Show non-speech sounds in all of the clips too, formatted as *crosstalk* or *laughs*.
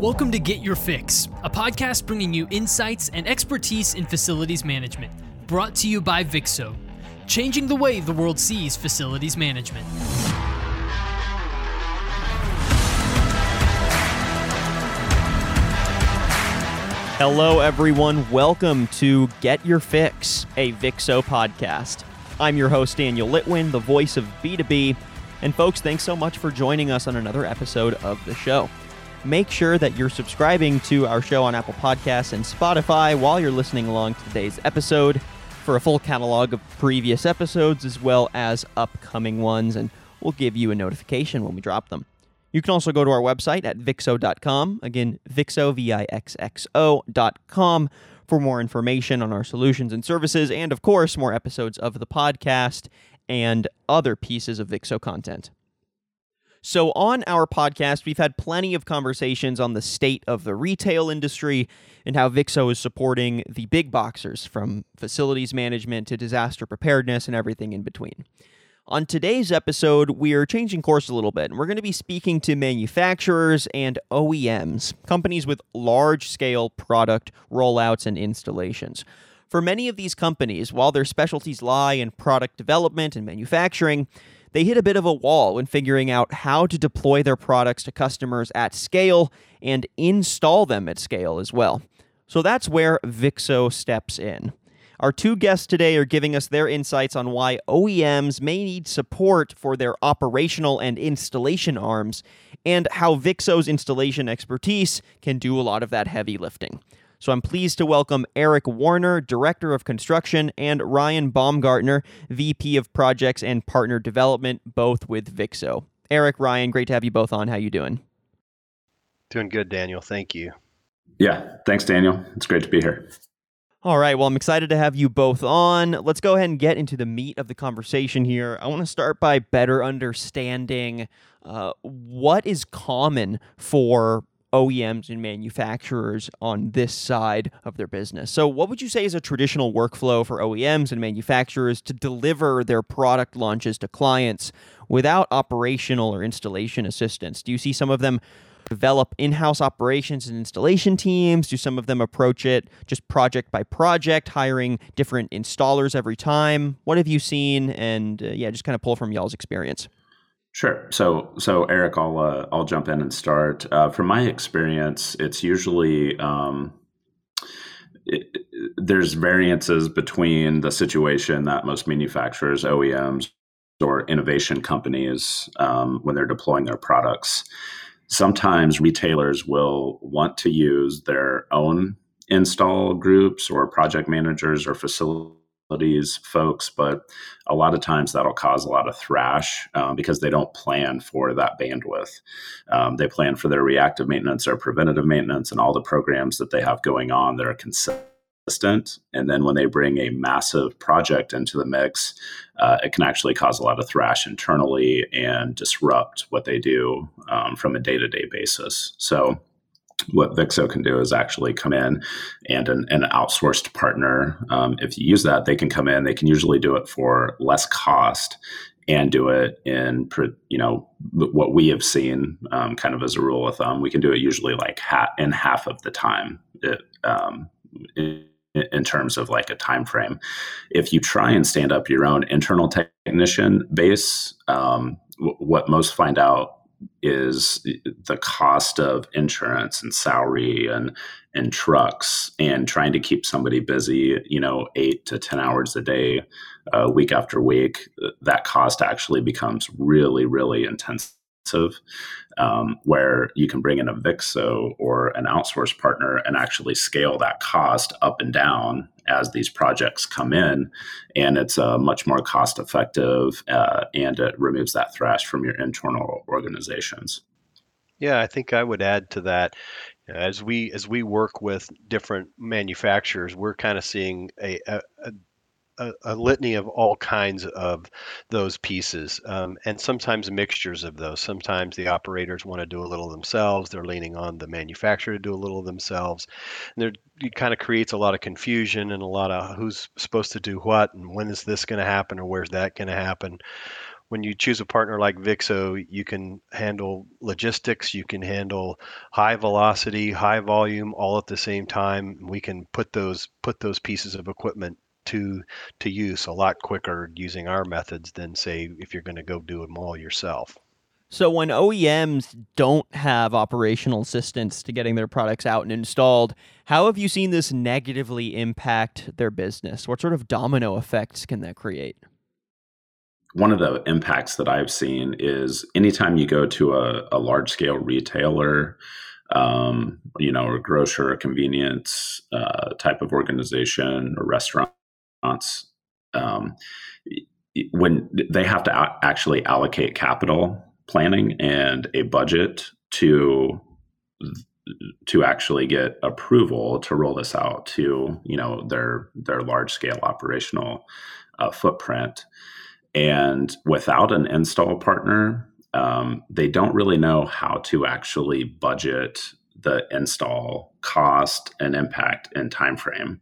Welcome to Get Your Fix, a podcast bringing you insights and expertise in facilities management, brought to you by Vixxo, changing the way the world sees facilities management. Hello, everyone. Welcome to Get Your Fix, a Vixxo podcast. I'm your host, Daniel Litwin, the voice of B2B. And, folks, thanks so much for joining us on another episode of the show. Make sure that you're subscribing to our show on Apple Podcasts and Spotify while you're listening along to today's episode for a full catalog of previous episodes as well as upcoming ones, and we'll give you a notification when we drop them. You can also go to our website at vixxo.com. Again, vixxo, V-I-X-X-O.com for more information on our solutions and services, and of course, more episodes of the podcast and other pieces of Vixxo content. So, on our podcast, we've had plenty of conversations on the state of the retail industry and how Vixxo is supporting the big boxers from facilities management to disaster preparedness and everything in between. On today's episode, we are changing course a little bit, and we're going to be speaking to manufacturers and OEMs, companies with large scale product rollouts and installations. For many of these companies, while their specialties lie in product development and manufacturing, they hit a bit of a wall when figuring out how to deploy their products to customers at scale and install them at scale as well. So that's where Vixxo steps in. Our two guests today are giving us their insights on why OEMs may need support for their operational and installation arms, and how Vixxo's installation expertise can do a lot of that heavy lifting. So I'm pleased to welcome Eric Warner, Director of Construction, and Ryan Baumgartner, VP of Projects and Partner Development, both with Vixxo. Eric, Ryan, great to have you both on. How you doing? Doing good, Daniel. Thank you. Yeah, thanks, Daniel. It's great to be here. All right. Well, I'm excited to have you both on. Let's go ahead and get into the meat of the conversation here. I want to start by better understanding uh, what is common for OEMs and manufacturers on this side of their business. So, what would you say is a traditional workflow for OEMs and manufacturers to deliver their product launches to clients without operational or installation assistance? Do you see some of them develop in-house operations and installation teams? Do some of them approach it just project by project, hiring different installers every time? What have you seen? And uh, yeah, just kind of pull from y'all's experience. Sure. So, so Eric, I'll uh, I'll jump in and start. Uh, from my experience, it's usually um, it, there's variances between the situation that most manufacturers, OEMs, or innovation companies, um, when they're deploying their products, sometimes retailers will want to use their own install groups or project managers or facilities folks, but a lot of times that'll cause a lot of thrash um, because they don't plan for that bandwidth. Um, they plan for their reactive maintenance or preventative maintenance and all the programs that they have going on that are consistent and then when they bring a massive project into the mix, uh, it can actually cause a lot of thrash internally and disrupt what they do um, from a day to day basis. So, what Vixxo can do is actually come in and an, an outsourced partner, um, if you use that, they can come in, they can usually do it for less cost and do it in you know what we have seen um, kind of as a rule of thumb we can do it usually like ha- in half of the time it, um, it, in terms of like a time frame. If you try and stand up your own internal technician base, um, what most find out is the cost of insurance and salary and and trucks and trying to keep somebody busy you know eight to ten hours a day uh, week after week that cost actually becomes really really intense um, where you can bring in a Vixxo or an outsource partner and actually scale that cost up and down as these projects come in. And it's uh, much more cost effective uh, and it removes that thrash from your internal organizations. Yeah, I think I would add to that. As we as we work with different manufacturers, we're kind of seeing a, a, a a, a, litany of all kinds of those pieces, um, and sometimes mixtures of those. Sometimes the operators want to do a little themselves; they're leaning on the manufacturer to do a little themselves. And there, it kind of creates a lot of confusion and a lot of who's supposed to do what and when is this going to happen or where's that going to happen. when you choose a partner like Vixxo, you can handle logistics, you can handle high velocity, high volume, all at the same time. We can put those put those pieces of equipment to to use a lot quicker using our methods than say if you're going to go do them all yourself. So when OEMs don't have operational assistance to getting their products out and installed, how have you seen this negatively impact their business? What sort of domino effects can that create? One of the impacts that I've seen is anytime you go to a, a large scale retailer, um, you know, a grocer, a convenience uh, type of organization, or restaurants, um, when they have to actually allocate capital planning and a budget to to actually get approval to roll this out to you know their their large scale operational uh, footprint. And without an install partner um, they don't really know how to actually budget the install cost and impact and time frame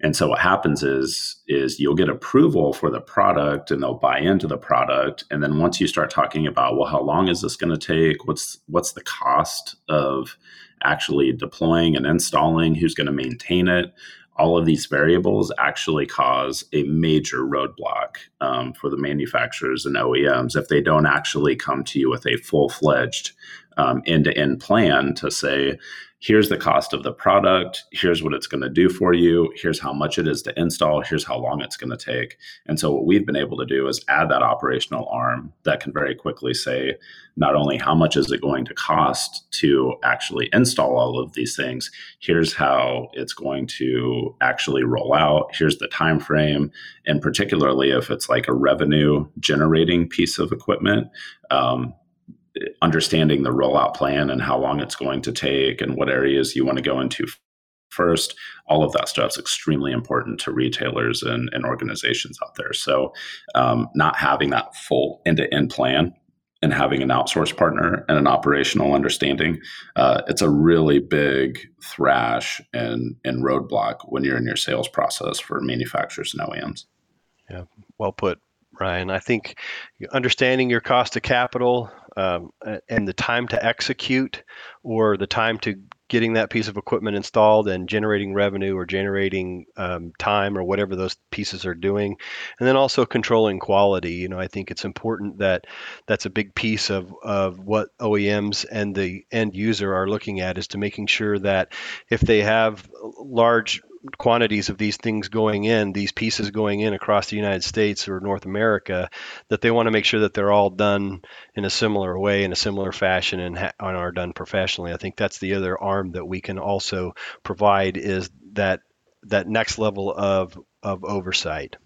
and so what happens is is you'll get approval for the product and they'll buy into the product. And then once you start talking about, well, how long is this going to take? What's what's the cost of actually deploying and installing? Who's going to maintain it? All of these variables actually cause a major roadblock um, for the manufacturers and OEMs if they don't actually come to you with a full fledged end to end plan to say, here's the cost of the product. Here's what it's going to do for you. Here's how much it is to install. Here's how long it's going to take. And so what we've been able to do is add that operational arm that can very quickly say not only how much is it going to cost to actually install all of these things here's how it's going to actually roll out here's the time frame and particularly if it's like a revenue generating piece of equipment um, understanding the rollout plan and how long it's going to take and what areas you want to go into first all of that stuff is extremely important to retailers and, and organizations out there. So um, not having that full end-to-end plan and having an outsource partner and an operational understanding uh, it's a really big thrash and, and roadblock when you're in your sales process for manufacturers and oems yeah well put ryan. I think understanding your cost of capital um, and the time to execute or the time to getting that piece of equipment installed and generating revenue or generating um, time or whatever those pieces are doing. And then also controlling quality. You know i think it's important that that's a big piece of, of what oems and the end user are looking at is to making sure that if they have large quantities of these things going in, these pieces going in across the United States or North America, that they want to make sure that they're all done in a similar way, in a similar fashion, and, ha- and are done professionally. I think that's the other arm that we can also provide is that that next level of of oversight.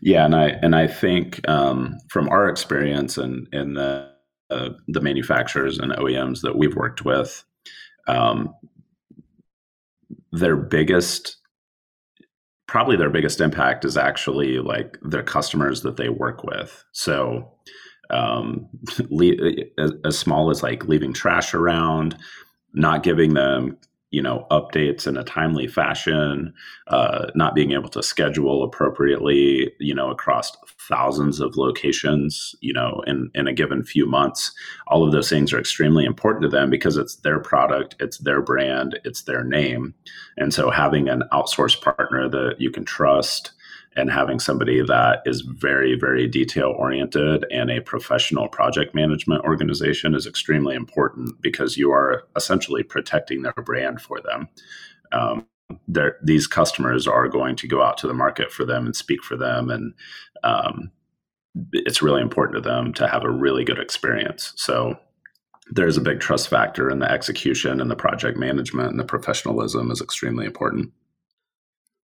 Yeah, and I and I think um, from our experience and in, in the uh, the manufacturers and OEMs that we've worked with, um, their biggest probably their biggest impact is actually like their customers that they work with. So um, *laughs* as, as small as like leaving trash around not giving them you know updates in a timely fashion uh, not being able to schedule appropriately you know across thousands of locations you know in in a given few months. All of those things are extremely important to them because it's their product it's their brand it's their name. And so having an outsourced partner that you can trust and having somebody that is very very detail oriented and a professional project management organization is extremely important because you are essentially protecting their brand for them. Um, these customers are going to go out to the market for them and speak for them and um, it's really important to them to have a really good experience. So there's a big trust factor in the execution and the project management and the professionalism is extremely important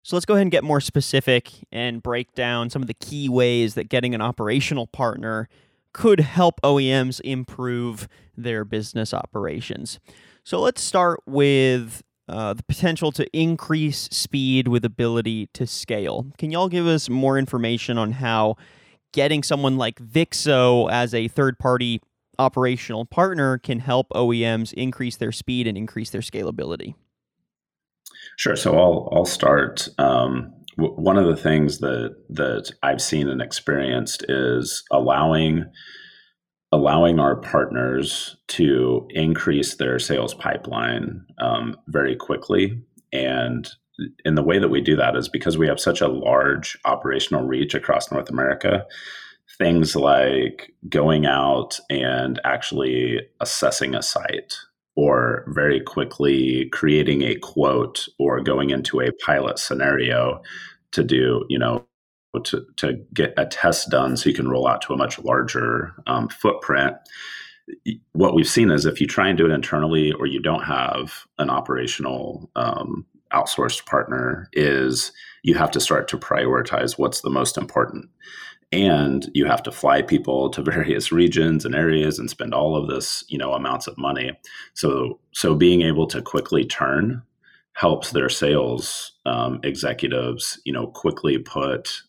so let's go ahead and get more specific and break down some of the key ways that getting an operational partner could help OEMs improve their business operations. So let's start with uh, the potential to increase speed with ability to scale. Can y'all give us more information on how getting someone like Vixxo as a third party operational partner can help OEMs increase their speed and increase their scalability? Sure. So I'll I'll start um, w- one of the things that that I've seen and experienced is allowing allowing our partners to increase their sales pipeline um, very quickly and in the way that we do that is because we have such a large operational reach across North America. Things like going out and actually assessing a site or very quickly creating a quote or going into a pilot scenario to do, you know, to, to get a test done so you can roll out to a much larger um, footprint. What we've seen is if you try and do it internally or you don't have an operational um, outsourced partner, is you have to start to prioritize what's the most important and you have to fly people to various regions and areas and spend all of this you know amounts of money. So so being able to quickly turn helps their sales um, executives you know quickly put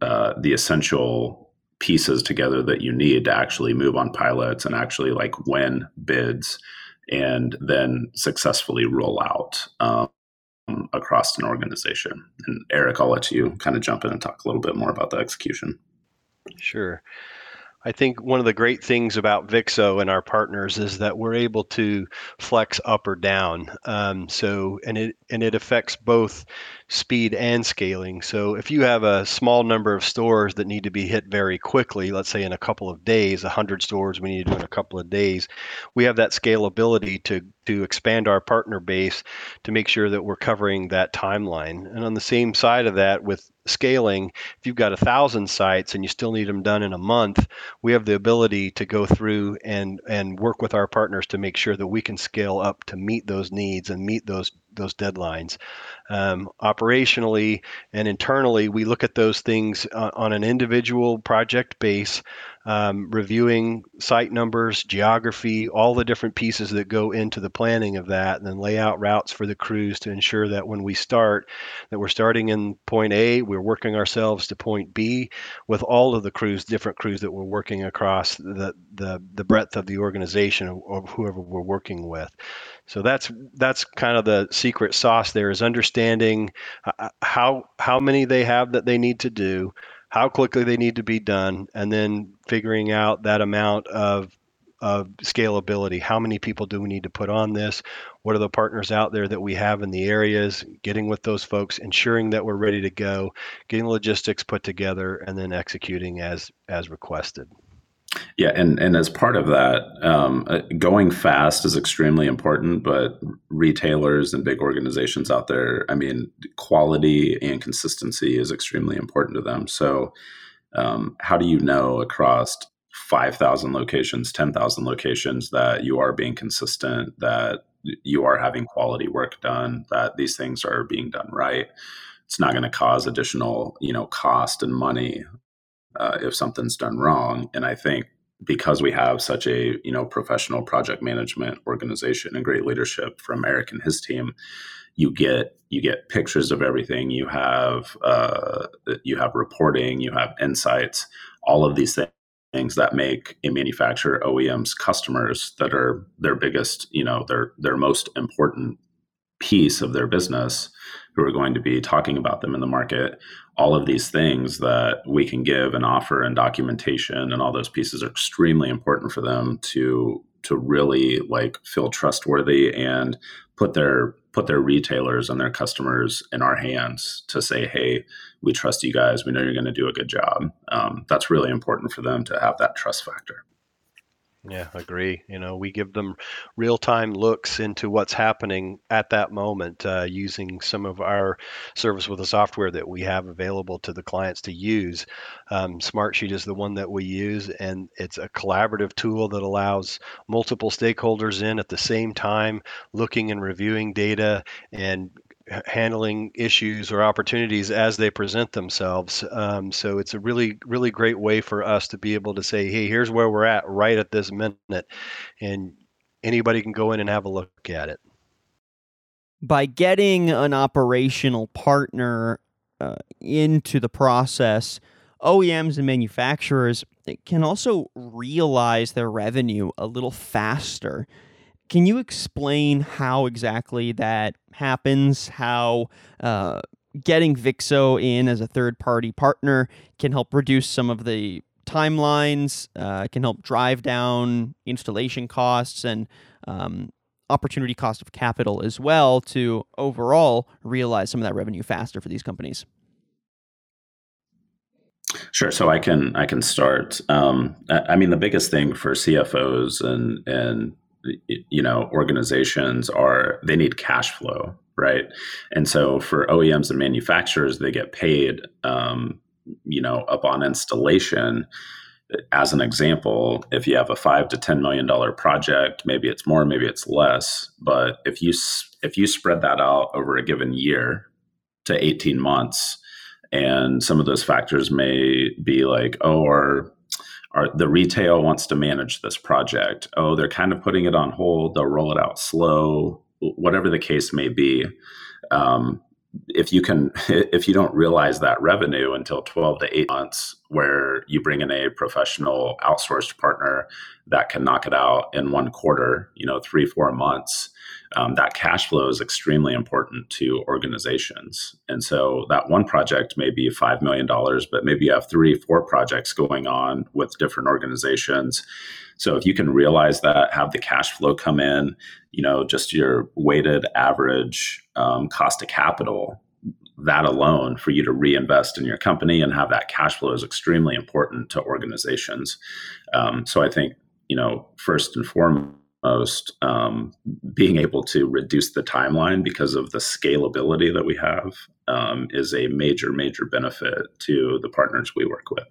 uh, the essential pieces together that you need to actually move on pilots and actually like win bids and then successfully roll out. Um, across an organization. And Eric, I'll let you kind of jump in and talk a little bit more about the execution. Sure. I think one of the great things about Vixxo and our partners is that we're able to flex up or down. Um, so, and it and it affects both speed and scaling. So if you have a small number of stores that need to be hit very quickly, let's say in a couple of days, 100 stores we need to do in a couple of days, we have that scalability to to expand our partner base to make sure that we're covering that timeline. And on the same side of that with scaling, if you've got a thousand sites and you still need them done in a month, we have the ability to go through and and work with our partners to make sure that we can scale up to meet those needs and meet those those deadlines. Um, operationally and internally, we look at those things uh, on an individual project base, um, reviewing site numbers, geography, all the different pieces that go into the planning of that, and then lay out routes for the crews to ensure that when we start, that we're starting in point A, we're working ourselves to point B with all of the crews, different crews that we're working across the the, the breadth of the organization of whoever we're working with. So that's that's kind of the secret sauce there is understanding uh, how how many they have that they need to do, how quickly they need to be done, and then figuring out that amount of of scalability. How many people do we need to put on this? What are the partners out there that we have in the areas? Getting with those folks, ensuring that we're ready to go, getting logistics put together, and then executing as as requested. Yeah, and and as part of that, um, uh, going fast is extremely important. But retailers and big organizations out there, I mean, quality and consistency is extremely important to them. So, um, how do you know across five thousand locations, ten thousand locations that you are being consistent, that you are having quality work done, that these things are being done right? It's not going to cause additional, you know, cost and money uh, if something's done wrong. And I think because we have such a you know professional project management organization and great leadership from Eric and his team, you get you get pictures of everything. You have uh, you have reporting. You have insights. All of these things that make a manufacturer OEM's customers that are their biggest, you know, their their most important piece of their business who are going to be talking about them in the market all of these things that we can give and offer and documentation and all those pieces are extremely important for them to to really like feel trustworthy and put their put their retailers and their customers in our hands to say hey we trust you guys. We know you're going to do a good job. Um, that's really important for them to have that trust factor yeah, agree. You know, we give them real time looks into what's happening at that moment uh, using some of our service with the software that we have available to the clients to use. Um, Smartsheet is the one that we use, and it's a collaborative tool that allows multiple stakeholders in at the same time, looking and reviewing data and handling issues or opportunities as they present themselves. Um, so it's a really, really great way for us to be able to say, hey, here's where we're at right at this minute. And anybody can go in and have a look at it. By getting an operational partner uh, into the process, OEMs and manufacturers can also realize their revenue a little faster can you explain how exactly that happens? How uh, getting Vixxo in as a third party partner can help reduce some of the timelines, uh, can help drive down installation costs and um, opportunity cost of capital as well to overall realize some of that revenue faster for these companies. Sure. So I can I can start. Um, I mean, the biggest thing for CFOs and and you know organizations are they need cash flow, right? And so for OEMs and manufacturers, they get paid, um, you know, upon installation. As an example, if you have a five to ten million dollar project, maybe it's more, maybe it's less. But if you if you spread that out over a given year to eighteen months, and some of those factors may be like, oh, our the retail wants to manage this project. Oh, they're kind of putting it on hold. They'll roll it out slow, whatever the case may be. Um, if you can *laughs* if you don't realize that revenue until 12 to 8 months where you bring in a professional outsourced partner that can knock it out in one quarter you know three four months um, that cash flow is extremely important to organizations. And so that one project may be $5 million but maybe you have three four projects going on with different organizations. So if you can realize that have the cash flow come in you know just your weighted average um, cost of capital that alone for you to reinvest in your company and have that cash flow is extremely important to organizations. Um, so i think you know first and foremost um, being able to reduce the timeline because of the scalability that we have um, is a major major benefit to the partners we work with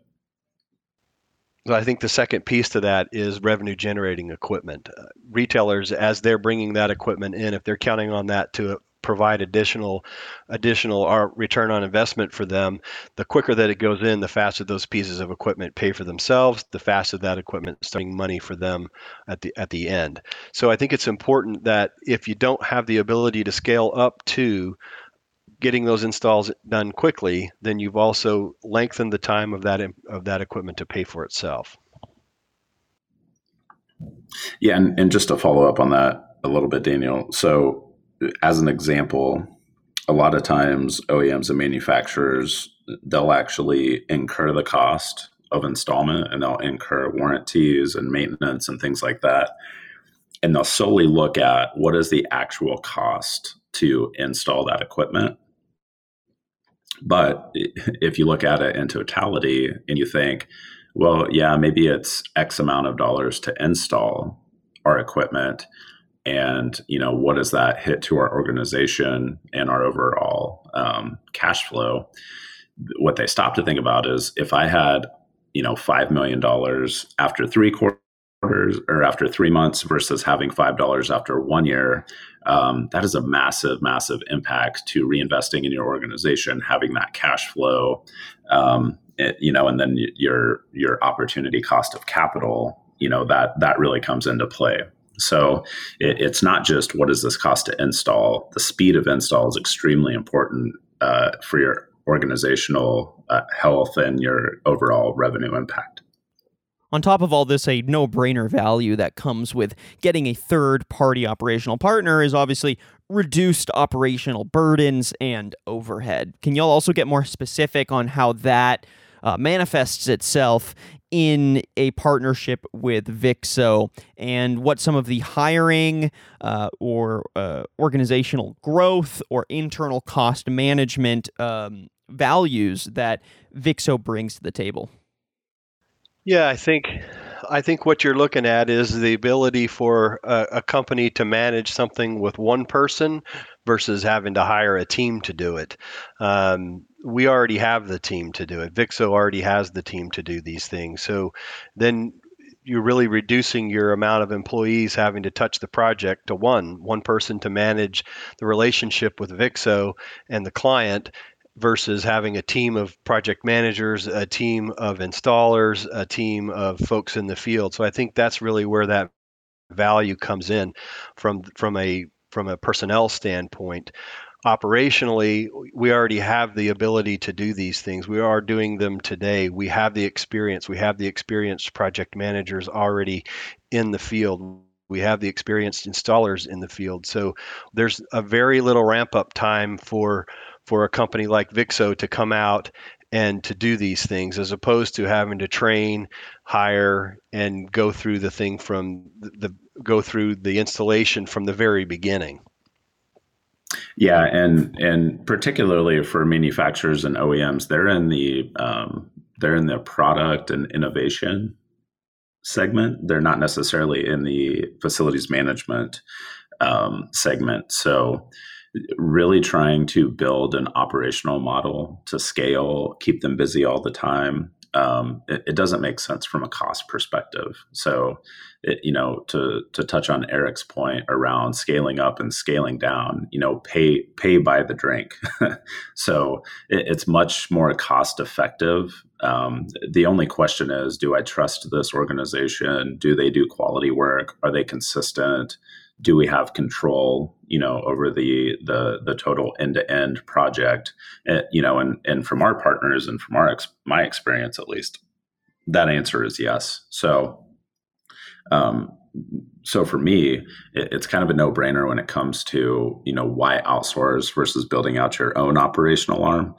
so I think the second piece to that is revenue generating equipment. Uh, retailers, as they're bringing that equipment in, if they're counting on that to provide additional additional uh, return on investment for them the quicker that it goes in the faster those pieces of equipment pay for themselves the faster that equipment is starting money for them at the at the end so i think it's important that if you don't have the ability to scale up to getting those installs done quickly, then you've also lengthened the time of that of that equipment to pay for itself. Yeah, and, and just to follow up on that a little bit, Daniel. So, as an example, a lot of times OEMs and manufacturers they'll actually incur the cost of installment and they'll incur warranties and maintenance and things like that. And they'll solely look at what is the actual cost to install that equipment but if you look at it in totality and you think, well, yeah, maybe it's X amount of dollars to install our equipment. And, you know, what does that hit to our organization and our overall um, cash flow? What they stop to think about is if I had, you know, $5 million after three quarters or after three months versus having $5 after one year, um, that is a massive, massive impact to reinvesting in your organization, having that cash flow, um, it, you know, and then your your opportunity cost of capital, you know, that that really comes into play. So it, it's not just what does this cost to install. The speed of install is extremely important uh, for your organizational uh, health and your overall revenue impact. On top of all this, a no brainer value that comes with getting a third party operational partner is obviously reduced operational burdens and overhead. Can y'all also get more specific on how that uh, manifests itself in a partnership with Vixxo and what some of the hiring uh, or uh, organizational growth or internal cost management um, values that Vixxo brings to the table? Yeah, I think I think what you're looking at is the ability for a, a, company to manage something with one person versus having to hire a team to do it. Um, we already have the team to do it. Vixxo already has the team to do these things. So then you're really reducing your amount of employees having to touch the project to one one person to manage the relationship with Vixxo and the client versus having a team of project managers, a team of installers, a team of folks in the field. So I think that's really where that value comes in from from a from a personnel standpoint. Operationally, we already have the ability to do these things. We are doing them today. We have the experience. We have the experienced project managers already in the field we have the experienced installers in the field so there's a very little ramp up time for for a company like Vixxo to come out and to do these things as opposed to having to train, hire, and go through the thing from the, the go through the installation from the very beginning. Yeah, and and particularly for manufacturers and OEMs, they're in the um, they're in the product and innovation segment. They're not necessarily in the facilities management um, segment. So really trying to build an operational model to scale, keep them busy all the time. Um, it, it, doesn't make sense from a cost perspective. So, it, you know, to to touch on Eric's point around scaling up and scaling down, you know, pay pay by the drink. *laughs* so it, it's much more cost effective. Um, the only question is, do I trust this organization? Do they do quality work? Are they consistent? Do we have control you know over the the the total end to end project? Uh, you know and and from our partners and from our ex- my experience at least that answer is yes. So um so for me it, it's kind of a no brainer when it comes to you know why outsource versus building out your own operational arm.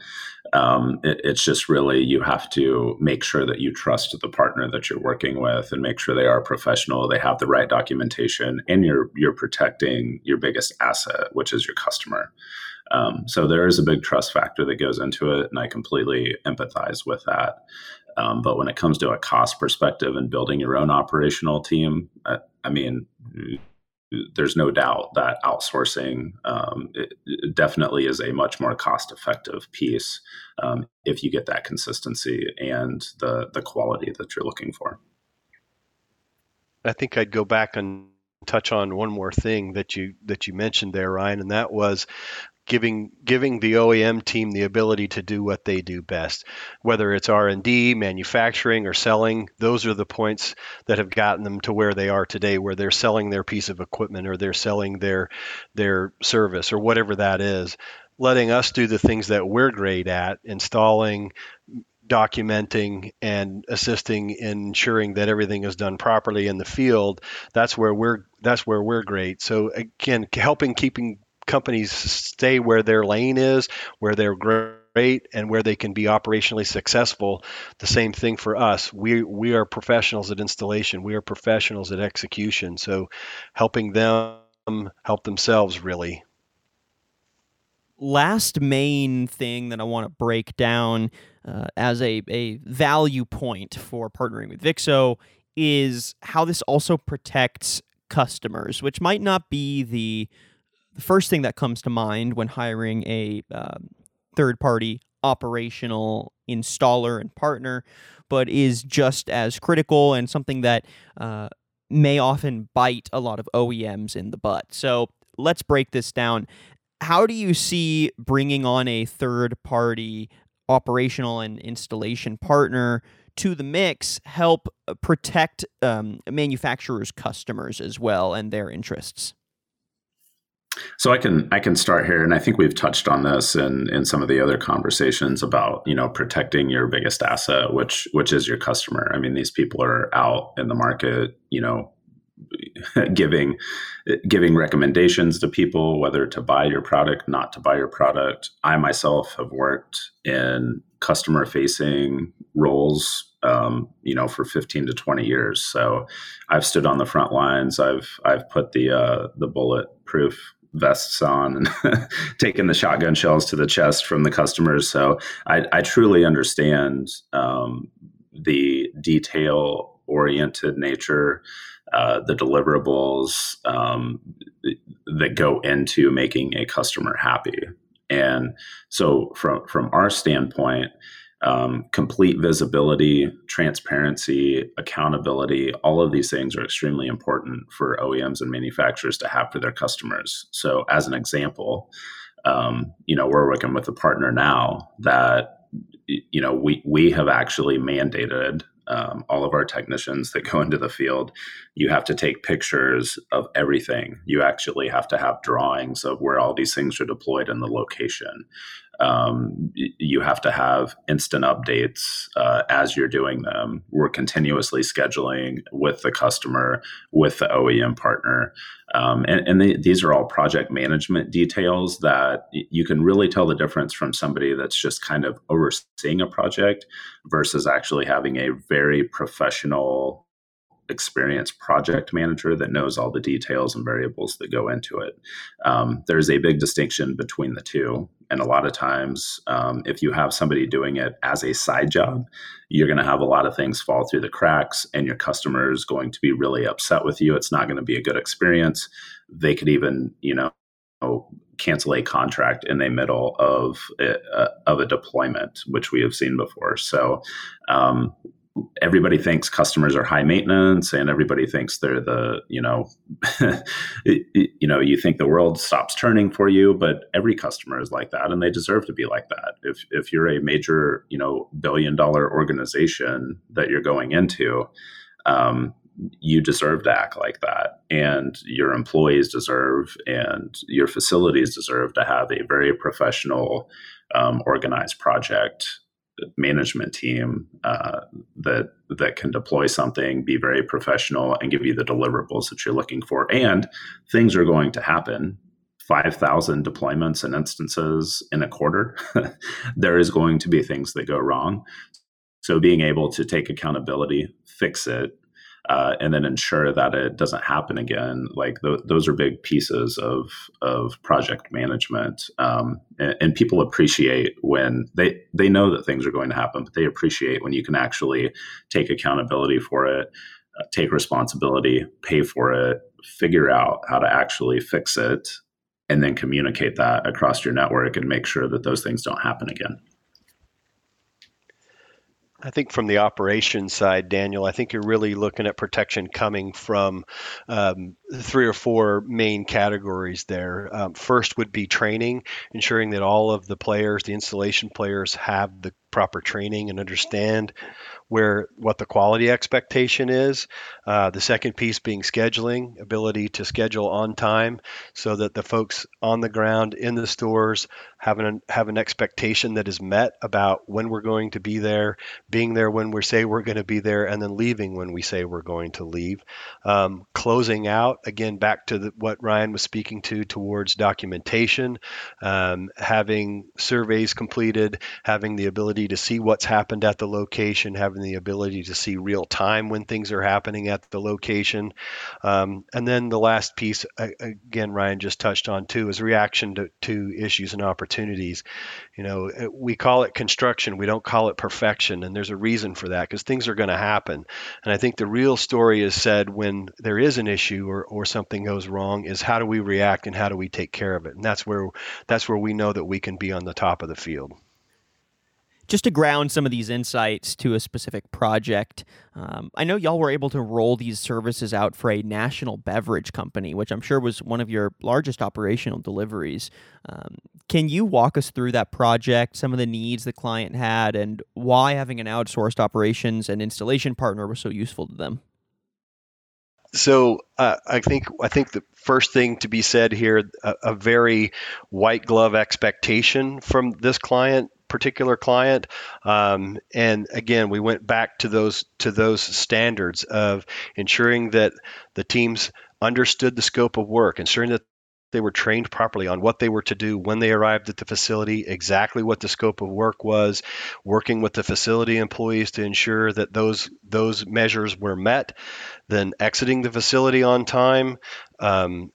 Um, it, it's just really you have to make sure that you trust the partner that you're working with and make sure they are professional they have the right documentation and you're you're protecting your biggest asset which is your customer. Um, so there is a big trust factor that goes into it and i completely empathize with that um, but when it comes to a cost perspective and building your own operational team I, I mean there's no doubt that outsourcing um, it, it definitely is a much more cost effective piece um, if you get that consistency and the the quality that you're looking for. I think I'd go back and touch on one more thing that you that you mentioned there, Ryan, and that was giving giving the OEM team the ability to do what they do best, whether it's R&D, manufacturing, or selling. Those are the points that have gotten them to where they are today, where they're selling their piece of equipment or they're selling their their service or whatever that is. Letting us do the things that we're great at, installing, documenting and assisting in ensuring that everything is done properly in the field that's where we're that's where we're great so again helping keeping companies stay where their lane is, where they're great, and where they can be operationally successful. The same thing for us. We we are professionals at installation. We are professionals at execution. So, helping them help themselves really. Last main thing that I want to break down uh, as a, a value point for partnering with Vixxo is how this also protects customers, which might not be the the first thing that comes to mind when hiring a um, third party operational installer and partner, but is just as critical and something that uh, may often bite a lot of OEMs in the butt. So let's break this down. How do you see bringing on a third party operational and installation partner to the mix help uh, protect um, manufacturers' customers as well and their interests? So I can I can start here, and I think we've touched on this in in some of the other conversations about you know protecting your biggest asset, which which is your customer. I mean, these people are out in the market, you know, *laughs* giving giving recommendations to people whether to buy your product, not to buy your product. I myself have worked in customer facing roles um, you know for 15 to 20 years so i've stood on the front lines i've i've put the uh, the bulletproof vests on and *laughs* taking the shotgun shells to the chest from the customers. So I, I truly understand um, the detail oriented nature, uh, the deliverables um, that go into making a customer happy. And so from from our standpoint, um, complete visibility, transparency, accountability, all of these things are extremely important for OEMs and manufacturers to have for their customers. So, as an example, um, you know, we're working with a partner now that you know we we have actually mandated um, all of our technicians that *laughs* go into the field, you have to take pictures of everything. You actually have to have drawings of where all these things are deployed in the location. Um, you have to have instant updates uh, as you're doing them. We're continuously scheduling with the customer, with the OEM partner. Um, and, and these are all project management details that you can really tell the difference from somebody that's just kind of overseeing a project versus actually having a very professional experienced project manager that knows all the details and variables that go into it. Um, there's a big distinction between the two. And a lot of times, um, if you have somebody doing it as a side job, you're going to have a lot of things fall through the cracks, and your customer is going to be really upset with you. It's not going to be a good experience. They could even, you know, cancel a contract in the middle of a, uh, of a deployment, which we have seen before. So, um, everybody thinks customers are high maintenance and everybody thinks they're the you know *laughs* you know you think the world stops turning for you but every customer is like that and they deserve to be like that. If if you're a major you know billion dollar organization that you're going into um, you deserve to act like that and your employees deserve and your facilities deserve to have a very professional um, organized project management team uh, that that can deploy something, be very professional, and give you the deliverables that you're looking for. And things are going to happen. Five thousand deployments and instances in a quarter. *laughs* there is going to be things that go wrong. So being able to take accountability, fix it, uh, and then ensure that it doesn't happen again. Like th- those are big pieces of of project management, um, and, and, people appreciate when they they know that things are going to happen, but they appreciate when you can actually take accountability for it, uh, take responsibility, pay for it, figure out how to actually fix it, and then communicate that across your network and make sure that those things don't happen again. I think from the operation side, Daniel, I think you're really looking at protection coming from um, three or four main categories there. Um, first would be training, ensuring that all of the players, the installation players, have the proper training and understand where what the quality expectation is. Uh, the second piece being scheduling, ability to schedule on time, so that the folks on the ground in the stores have an have an expectation that is met about when we're going to be there, being there when we say we're going to be there, and then leaving when we say we're going to leave. Um, closing out again back to the, what Ryan was speaking to towards documentation, um, having surveys completed, having the ability to see what's happened at the location, having having the ability to see real time when things are happening at the location. Um, and then the last piece, again, Ryan just touched on too, is reaction to, to issues and opportunities. You know, uh, we call it construction, we don't call it perfection. And there's a reason for that because things are going to happen. And I think the real story is said when there is an issue or, or something goes wrong is how do we react and how do we take care of it? And that's where that's where we know that we can be on the top of the field just to ground some of these insights to a specific project, um, I know y'all were able to roll these services out for a national beverage company, which I'm sure was one of your largest operational deliveries. Um, can you walk us through that project, some of the needs the client had, and why having an outsourced operations and installation partner was so useful to them? So uh, I think I think the first thing to be said here, a, a very white glove expectation from this client particular client. Um, and again, we went back to those to those standards of ensuring that the teams understood the scope of work, ensuring that they were trained properly on what they were to do when they arrived at the facility, exactly what the scope of work was, working with the facility employees to ensure that those those measures were met, then exiting the facility on time, um,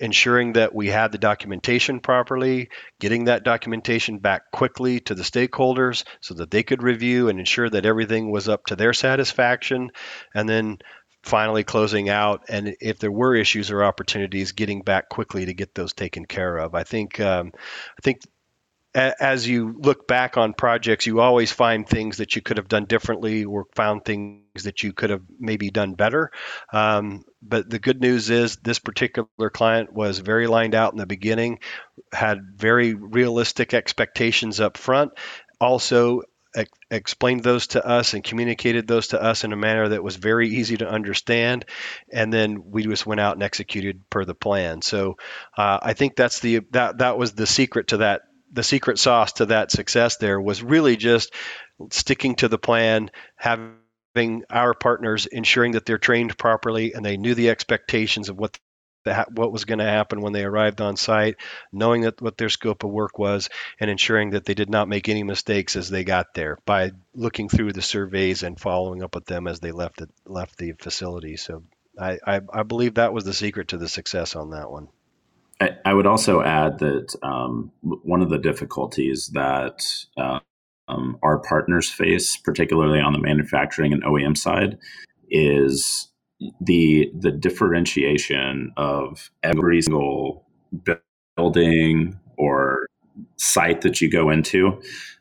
ensuring that we had the documentation properly, getting that documentation back quickly to the stakeholders so that they could review and ensure that everything was up to their satisfaction, and then finally closing out and if there were issues or opportunities getting back quickly to get those taken care of i think um, i think as you look back on projects, you always find things that you could have done differently or found things that you could have maybe done better. Um, but the good news is this particular client was very lined out in the beginning, had very realistic expectations up front. Also, ex- explained those to us and communicated those to us in a manner that was very easy to understand. And then we just went out and executed per the plan. So uh, I think that's the that that was the secret to that the secret sauce to that success there was really just sticking to the plan, having our partners ensuring that they're trained properly and they knew the expectations of what what was going to happen when they arrived on site, knowing that what their scope of work was, and ensuring that they did not make any mistakes as they got there by looking through the surveys and following up with them as they left the, left the facility. So I, I, I believe that was the secret to the success on that one. I, I would also add that um, one of the difficulties that uh, um, our partners face, particularly on the manufacturing and OEM side, is the the differentiation of every single building or site that you go into.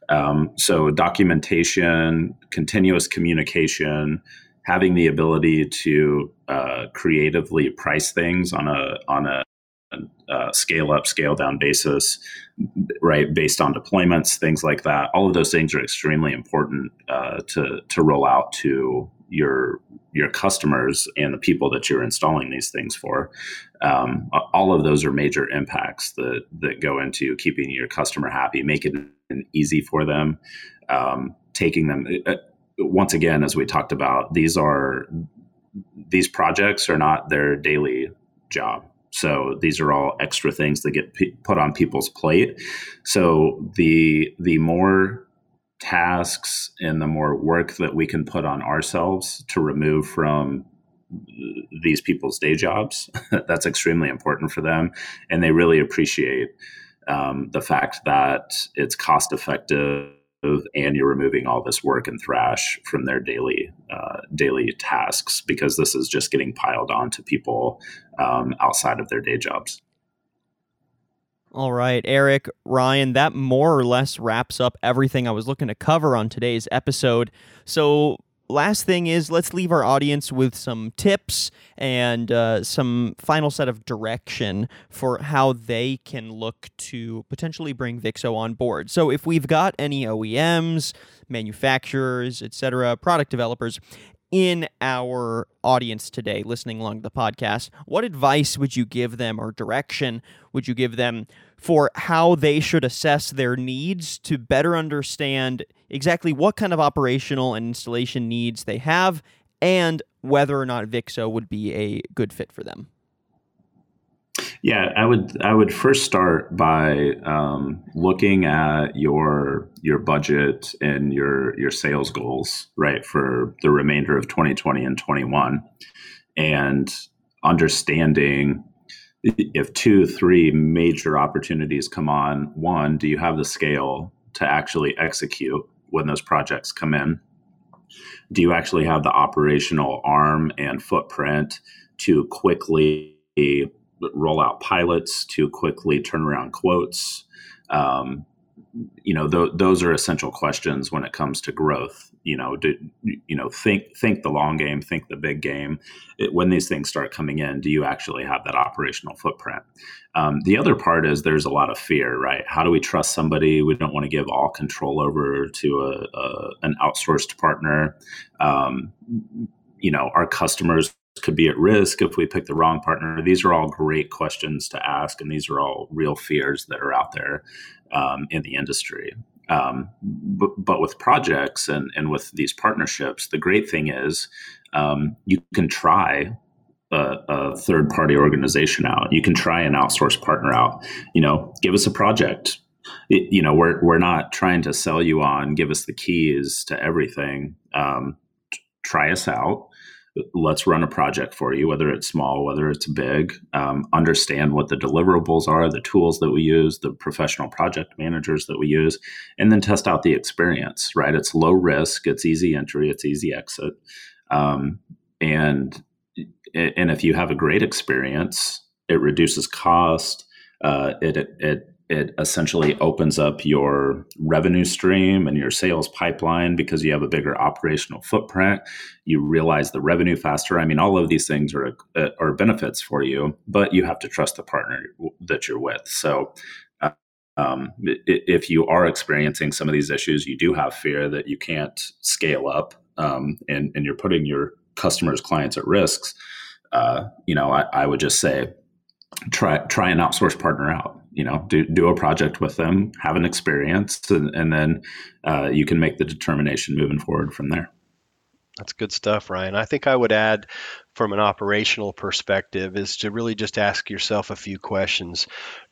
Um, so documentation, continuous communication, having the ability to uh, creatively price things on a on a, a, scale up, scale down basis, right, based on deployments, things like that. All of those things are extremely important uh, to to roll out to your your customers and the people that you're installing these things for. Um, all of those are major impacts that that go into keeping your customer happy, making it easy for them, um, taking them. Uh, once again, as we talked about, these are these projects are not their daily job. So these are all extra things that get p- put on people's plate. So the the more tasks and the more work that we can put on ourselves to remove from these people's day jobs, *laughs* that's extremely important for them. And they really appreciate um, the fact that it's cost effective and you're removing all this work and thrash from their daily uh, daily tasks because this is just getting piled on to people um, outside of their day jobs. All right, Eric, Ryan, that more or less wraps up everything I was looking to cover on today's episode. So, last thing is let's leave our audience with some tips and uh, some final set of direction for how they can look to potentially bring Vixxo on board. So, if we've got any OEMs, manufacturers, etc., product developers, in our audience today listening along to the podcast, what advice would you give them or direction would you give them for how they should assess their needs to better understand exactly what kind of operational and installation needs they have and whether or not Vixxo would be a good fit for them? Yeah, I would I would first start by um, looking at your your budget and your your sales goals, right, for the remainder of 2020 and 21, and understanding if two, three major opportunities come on. One, do you have the scale to actually execute when those projects come in? Do you actually have the operational arm and footprint to quickly roll out pilots to quickly turn around quotes. Um, you know, th- those are essential questions when it comes to growth. You know, do, you know, think think the long game, think the big game. It, when these things start coming in, do you actually have that operational footprint? Um, the other part is there's a lot of fear, right? How do we trust somebody? We don't want to give all control over to a, a an outsourced partner. Um, you know, our customers could be at risk if we pick the wrong partner? These are all great questions to ask, and these are all real fears that are out there um, in the industry. Um, but, but, with projects and, and with these partnerships, the great thing is um, you can try a, a, third party organization out. You can try an outsourced partner out. You know, give us a project. It, you know, we're we're not trying to sell you on. Give us the keys to everything. Um, try us out let's run a project for you, whether it's small, whether it's big, um, understand what the deliverables are, the tools that we use, the professional project managers that we use, and then test out the experience, right? It's low risk, it's easy entry, it's easy exit. Um, and, and if you have a great experience, it reduces cost, uh, it, it it essentially opens up your revenue stream and your sales pipeline because you have a bigger operational footprint. You realize the revenue faster. I mean, all of these things are uh, are benefits for you, but you have to trust the partner that you're with. So. Uh, um, if you are experiencing some of these issues, you do have fear that you can't scale up, um, and, and you're putting your customers, clients at risks. Uh, you know, I, I would just say try try an outsource partner out you know do, do a project with them, have an experience, and, and then uh, you can make the determination moving forward from there. That's good stuff, Ryan. I think I would add from an operational perspective is to really just ask yourself a few questions.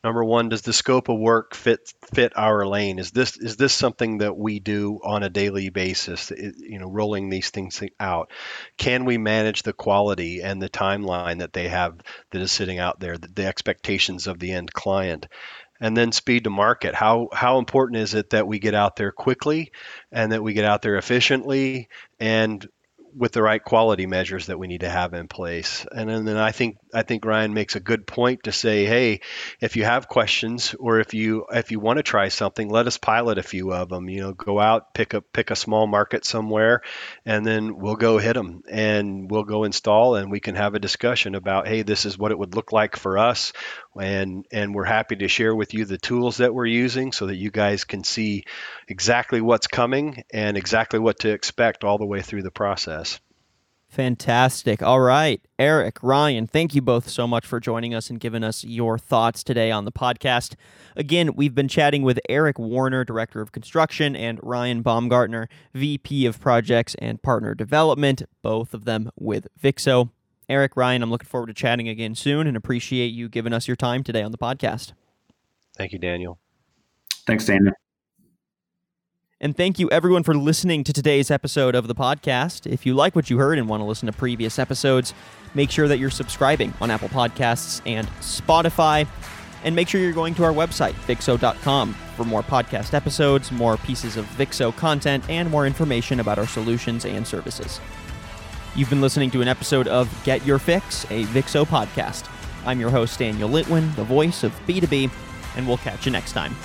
Number one, does the scope of work fit fit our lane? Is this is this something that we do on a daily basis? You know, rolling these things out. Can we manage the quality and the timeline that they have that is sitting out there, the, the expectations of the end client? and then speed to market. How how important is it that we get out there quickly and that we get out there efficiently and with the right quality measures that we need to have in place. And then, then I think I think Ryan makes a good point to say, hey, if you have questions or if you if you want to try something, let us pilot a few of them. You know, go out, pick a pick a small market somewhere, and then we'll go hit them and we'll go install and we can have a discussion about, hey, this is what it would look like for us, and and we're happy to share with you the tools that we're using so that you guys can see exactly what's coming and exactly what to expect all the way through the process. Fantastic. All right. Eric, Ryan, thank you both so much for joining us and giving us your thoughts today on the podcast. Again, we've been chatting with Eric Warner, Director of Construction, and Ryan Baumgartner, VP of Projects and Partner Development, both of them with Vixxo. Eric, Ryan, I'm looking forward to chatting again soon and appreciate you giving us your time today on the podcast. Thank you, Daniel. Thanks, Daniel. And thank you everyone for listening to today's episode of the podcast. If you like what you heard and want to listen to previous episodes, make sure that you're subscribing on Apple Podcasts and Spotify. And make sure you're going to our website, Vixxo.com, for more podcast episodes, more pieces of Vixxo content, and more information about our solutions and services. You've been listening to an episode of Get Your Fix, a Vixxo podcast. I'm your host, Daniel Litwin, the voice of B2B, and we'll catch you next time.